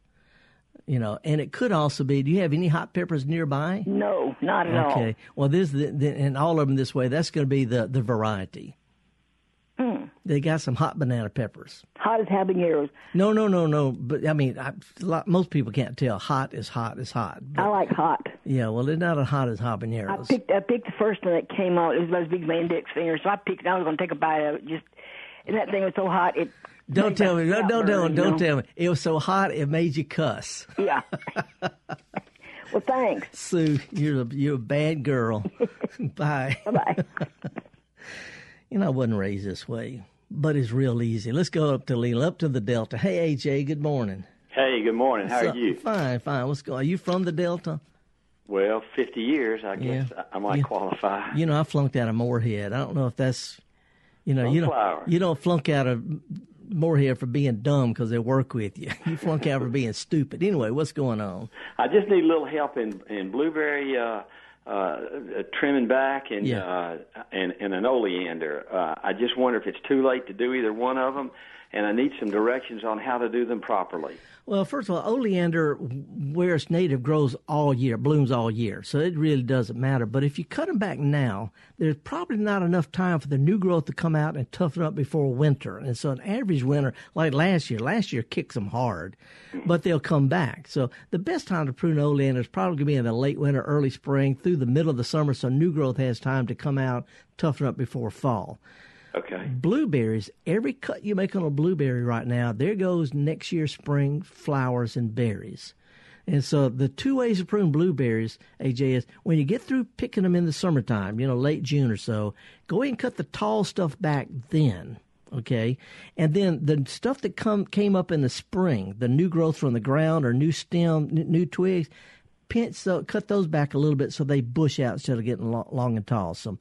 You know, and it could also be. Do you have any hot peppers nearby? No, not at all. Okay. Well, this the, the, and all of them this way. That's going to be the the variety. They got some hot banana peppers. Hot as habaneros. No, no, no, no. But I mean, I, lot, most people can't tell. Hot is hot is hot. But, I like hot. yeah, well, they're not as hot as habaneros. I picked I picked the first one that came out. It was as big as my index finger, so I picked. I was going to take a bite of it. Just and that thing was so hot. It don't tell me. Don't don't burn, don't, don't know? tell me. It was so hot it made you cuss. Yeah. Well, thanks. Sue, you're a, you're a bad girl. Bye. Bye. you know, I wasn't raised this way, but it's real easy. Let's go up to Leland, up to the Delta. Hey, AJ, good morning. Hey, good morning. How are you? Fine, fine. What's going? On? Are you from the Delta? Well, 50 years, I guess Yeah. I might Yeah. qualify. You know, I flunked out of Moorhead. I don't know if that's, you know, you don't you don't flunk out of Moorhead for being dumb because they work with you. You flunk out for being stupid. Anyway, what's going on? I just need a little help in in blueberry uh, uh, trimming back and Yeah. uh, and and an oleander. Uh, I just wonder if it's too late to do either one of them, and I need some directions on how to do them properly. Well, first of all, oleander, where it's native, grows all year, blooms all year, so it really doesn't matter. But if you cut them back now, there's probably not enough time for the new growth to come out and toughen up before winter. And so, an average winter, like last year, last year kicks them hard, but they'll come back. So, the best time to prune oleander is probably going to be in the late winter, early spring, through the middle of the summer, so new growth has time to come out, toughen up before fall Okay. blueberries, every cut you make on a blueberry right now, there goes next year's spring flowers and berries. And so the two ways to prune blueberries, AJ, is when you get through picking them in the summertime, you know, late June or so, go ahead and cut the tall stuff back then. Okay, and then the stuff that come came up in the spring, the new growth from the ground or new stem, new twigs, pinch so cut those back a little bit so they bush out instead of getting lo- long and tall. So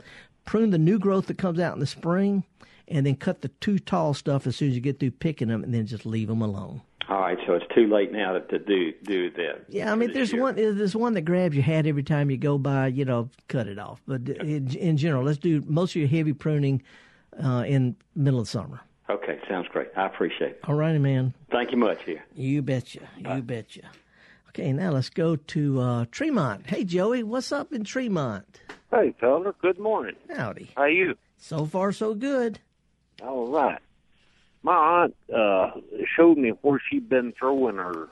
prune the new growth that comes out in the spring, and then cut the too tall stuff as soon as you get through picking them, and then just leave them alone. All right. So it's too late now to, to do do that. Yeah, I mean, there's one there's one that grabs your hat every time you go by. You know, cut it off. But in, in general, let's do most of your heavy pruning uh, in middle of summer. Okay. Sounds great. I appreciate it. All righty, man. Thank you much. Here. You betcha. You betcha. Okay, now let's go to uh, Tremont. Hey, Joey, what's up in Tremont? Hey, fella. Good morning. Howdy. How you? So far, so good. All right. My aunt uh, showed me where she'd been throwing her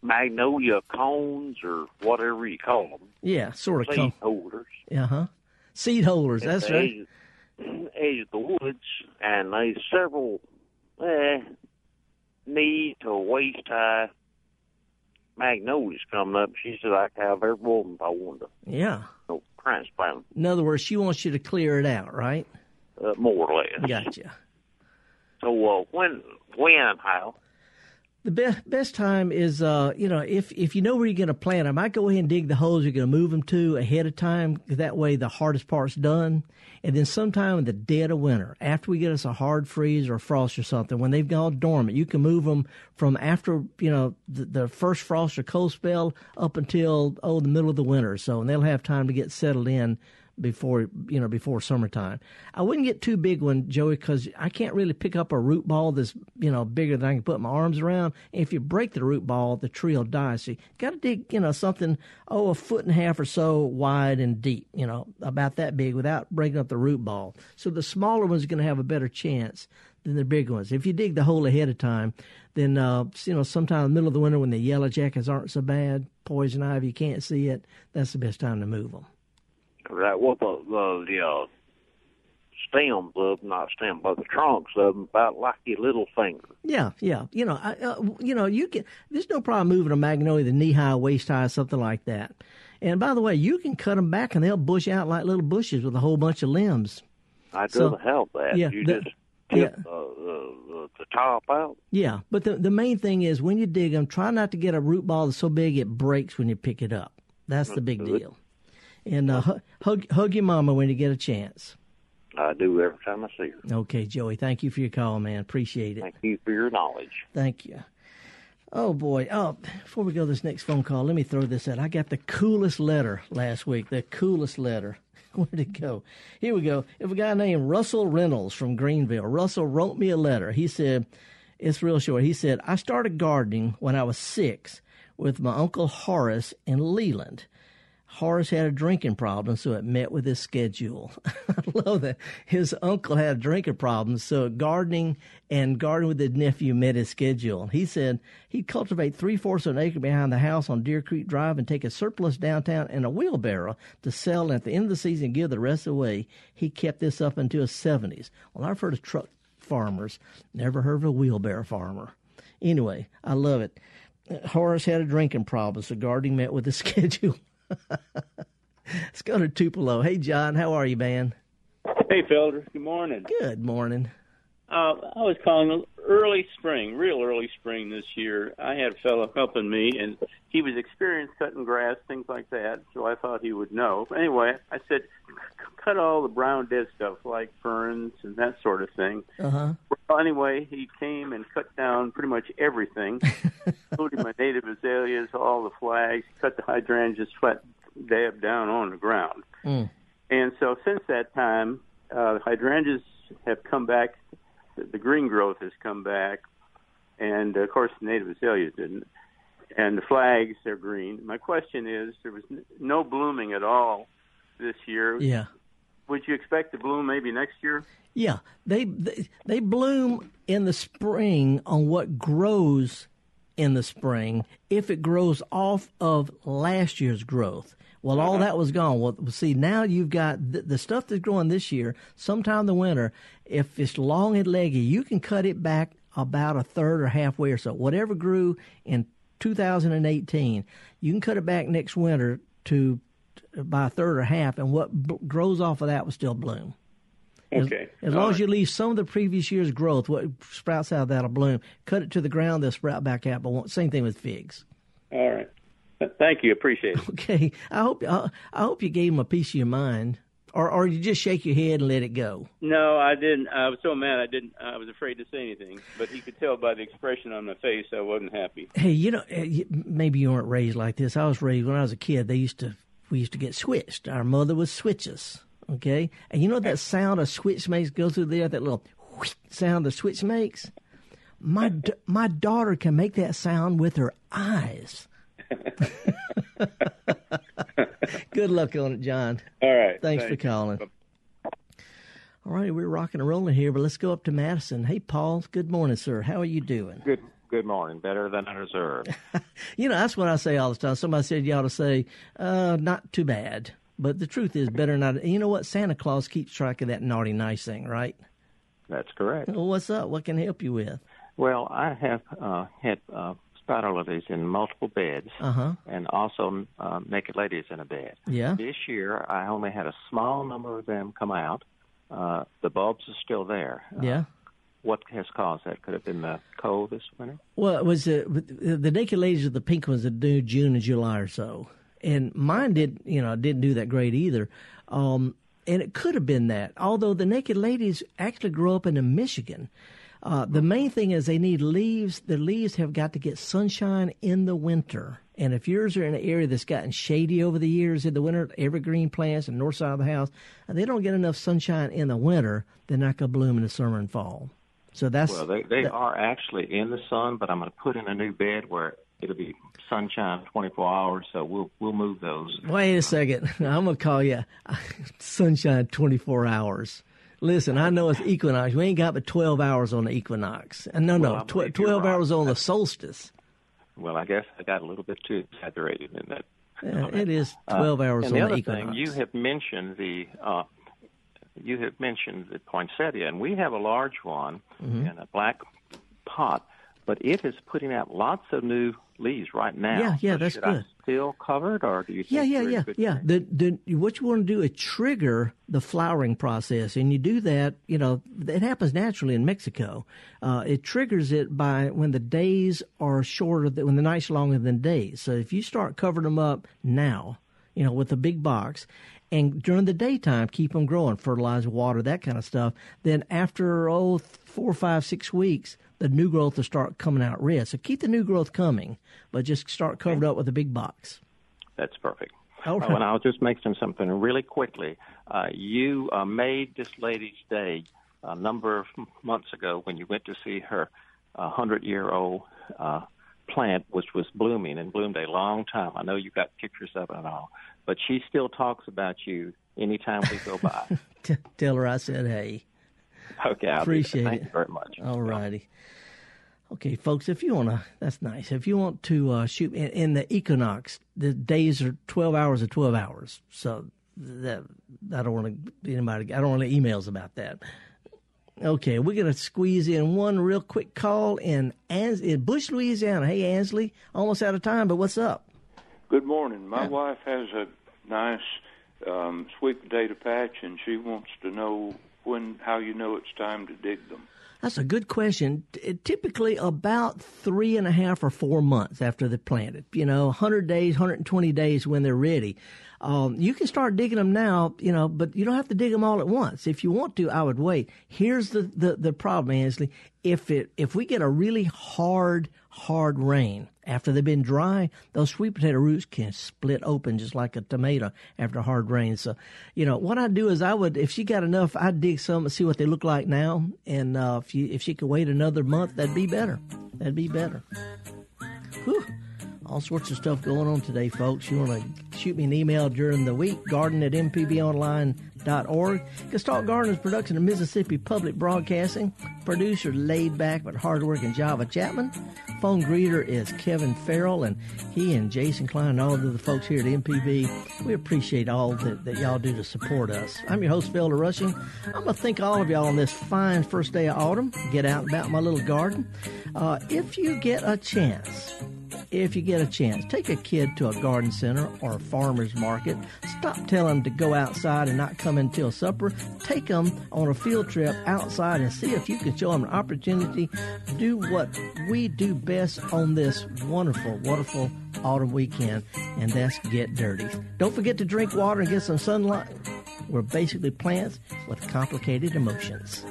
magnolia cones or whatever you call them, Yeah, sort of. seed holders. uh huh. Seed holders. at That's the right. Edge, edge of the woods, and there's several eh, knee to waist high magnolias coming up. She said I could have every one if I wanted to Yeah. In other words, she wants you to clear it out, right? uh, more or less. Gotcha. So uh, when, when, how? The best best time is, uh, you know, if if you know where you're going to plant them, I go ahead and dig the holes you're going to move them to ahead of time. that way, the hardest part's done. And then sometime in the dead of winter, after we get us a hard freeze or frost or something, when they've gone dormant, you can move them from after you know the, the first frost or cold spell up until oh the middle of the winter so, and they'll have time to get settled in before you know before summertime. I wouldn't get too big one, Joey, because I can't really pick up a root ball that's you know bigger than I can put my arms around. And if you break the root ball, the tree will die. So you got to dig you know something oh a foot and a half or so wide and deep, you know about that big without breaking up the root ball. So the smaller one's are going to have a better chance than the big ones. If you dig the hole ahead of time, then uh, you know sometime in the middle of the winter when the yellow jackets aren't so bad, poison ivy you can't see it. That's the best time to move them. Right. Well, the the, the uh, stems of 'em, not stems, but the trunks of them about like your little finger. Yeah, yeah. You know, I, uh, you know, you can. There's no problem moving a magnolia the knee high, waist high, something like that. And by the way, you can cut them back and they'll bush out like little bushes with a whole bunch of limbs. I So- doesn't help that. yeah, you the- just yeah. tip uh, uh, the top out. Yeah, but the the main thing is when you dig them, try not to get a root ball that's so big it breaks when you pick it up. That's the big deal. And uh, hug hug your mama when you get a chance. I do every time I see her. Okay, Joey. Thank you for your call, man. Appreciate it. Thank you for your knowledge. Thank you. Oh boy. Oh, before we go to this next phone call, let me throw this out. I got the coolest letter last week. The coolest letter. Where'd it go? Here we go. If a guy named Russell Reynolds from Greenville. Russell wrote me a letter. He said, it's real short. He said, I started gardening when I was six with my uncle Horace in Leland. Horace had a drinking problem, so it met with his schedule. I love that. His uncle had a drinking problem, so gardening and gardening with his nephew met his schedule. He said he'd cultivate three fourths of an acre behind the house on Deer Creek Drive and take a surplus downtown in a wheelbarrow to sell, and at the end of the season, give the rest away. He kept this up until his 70s. Well, I've heard of truck farmers, never heard of a wheelbarrow farmer. Anyway, I love it. Horace had a drinking problem, so gardening met with his schedule. Let's go to Tupelo. Hey, John, how are you, man? Hey, Felder. Good morning. Good morning. Uh, I was calling early spring, real early spring this year. I had a fellow helping me, and he was experienced cutting grass, things like that. So I thought he would know. Anyway, I said, cut all the brown dead stuff like ferns and that sort of thing. Uh huh. Well, anyway, he came and cut down pretty much everything, including my native azaleas, all the flags, cut the hydrangeas flat dab down on the ground. Mm. And so since that time, uh, the hydrangeas have come back. The, the green growth has come back, and of course the native azaleas didn't. And the flags are green. My question is, there was no blooming at all this year. Yeah. Would you expect to bloom maybe next year? Yeah, they, they they bloom in the spring on what grows in the spring if it grows off of last year's growth. Well, all uh-huh. that was gone. Well, see, now you've got the, the stuff that's growing this year. Sometime in the winter, if it's long and leggy, you can cut it back about a third or halfway or so. Whatever grew in 2018, you can cut it back next winter to by a third or half, and what b- grows off of that will still bloom. As- Okay. As, long as you leave some of the previous year's growth, what sprouts out of that'll bloom. Cut it to the ground, they'll sprout back out. But won't- same thing with figs. All right. Thank you. Appreciate it. Okay, I hope I, I hope you gave him a piece of your mind, or or you just shake your head and let it go. No, I didn't. I was so mad. I didn't. I was afraid to say anything. But he could tell by the expression on my face I wasn't happy. Hey, you know, eh, maybe you weren't raised like this. I was raised when I was a kid. They used to we used to get switched. Our mother would switch us. Okay, and you know that sound a switch makes go through there. That little sound the switch makes. My my daughter can make that sound with her eyes. Good luck on it, John. All right. Thanks for Thank you. calling. All right, we're rocking and rolling here, but let's go up to Madison. Hey, Paul. Good morning, sir. How are you doing? Good good morning. Better than I deserve. You know, that's what I say all the time. Somebody said you ought to say, uh, not too bad. But the truth is better not. You know what? Santa Claus keeps track of that naughty nice thing, right? That's correct. Well, what's up? What can I help you with? Well, I have uh, had uh, spider lilies in multiple beds, Uh huh. and also uh, naked ladies in a bed. Yeah. This year, I only had a small number of them come out. Uh, the bulbs are still there. Yeah. What has caused that? Could it have been the cold this winter? Well, it was uh, the naked ladies the pink ones that do June and July or so, and mine did. You know, didn't do that great either. Um, and it could have been that. Although the naked ladies actually grow up in Michigan. Uh, the main thing is they need leaves. The leaves have got to get sunshine in the winter. And if yours are in an area that's gotten shady over the years in the winter, evergreen plants and north side of the house, and they don't get enough sunshine in the winter, they're not going to bloom in the summer and fall. So that's well, they they that- are actually in the sun, but I'm going to put in a new bed where it'll be sunshine 24 hours. So we'll we'll move those. Wait a second. I'm gonna call you sunshine 24 hours. Listen, I know it's equinox. We ain't got but 12 hours on the equinox. And no, Well, no, tw- 12 hours on the solstice. Well, I guess I got a little bit too exaggerated in that. Yeah, it is Uh, 12 hours and on the the equinox. thing, you have mentioned the uh, you have mentioned the poinsettia, and we have a large one Mhm. in a black pot, but it is putting out lots of new leaves right now. Yeah, yeah, So that's should I good. Still cover it, or do you? Think Yeah, yeah, yeah, yeah. The, the, what you want to do is trigger the flowering process, and you do that. You know, it happens naturally in Mexico. Uh, it triggers it by when the days are shorter, than, when the nights are longer than days. So if you start covering them up now, you know, with a big box, and during the daytime keep them growing, fertilize, water, that kind of stuff. Then after oh four, five, six weeks, the new growth will start coming out red. So keep the new growth coming, but just start covered up with a big box. That's perfect. Right. Oh, and I'll just mention something really quickly. Uh, you uh, made this lady's day a number of months ago when you went to see her uh, hundred-year-old uh, plant, which was blooming and bloomed a long time. I know you've got pictures of it and all, but she still talks about you anytime we go by. T- tell her I said hey. Okay, I'll do that. Appreciate Thank it. you very much. All righty. Okay, folks, if you want to, that's nice. If you want to uh, shoot in, in the equinox, the days are 12 hours or 12 hours. So that I don't want to anybody, I don't want any emails about that. Okay, we're going to squeeze in one real quick call in, Ans- in Bush, Louisiana. Hey, Ansley, almost out of time, but what's up? Good morning. My wife has a nice um, sweet potato patch, and she wants to know when how you know it's time to dig them. That's a good question. T- Typically, about three and a half or four months after they're planted. You know, 100 days, 120 days when they're ready. Um, you can start digging them now, you know, but you don't have to dig them all at once. If you want to, I would wait. Here's the, the, the problem, Ansley. If it, if we get a really hard, hard rain after they've been dry, those sweet potato roots can split open just like a tomato after a hard rain. So, you know, what I do is I would, if she got enough, I'd dig some and see what they look like now. And, uh, if you, if she could wait another month, that'd be better. That'd be better. Whew. All sorts of stuff going on today, folks. You want to shoot me an email during the week, garden at mpbonline.org. Gestalt Gardeners production of Mississippi Public Broadcasting. Producer laid back but hardworking Java Chapman. Phone greeter is Kevin Farrell, and he and Jason Klein and all of the folks here at MPB. We appreciate all that, that y'all do to support us. I'm your host, Felder Rushing. I'm going to thank all of y'all on this fine first day of autumn. Get out and about my little garden. Uh, if you get a chance, if you get a chance, take a kid to a garden center or a farmer's market. Stop telling them to go outside and not come until supper. Take them on a field trip outside and see if you can show them an opportunity to do what we do best on this wonderful, wonderful autumn weekend, and that's get dirty. Don't forget to drink water and get some sunlight. We're basically plants with complicated emotions.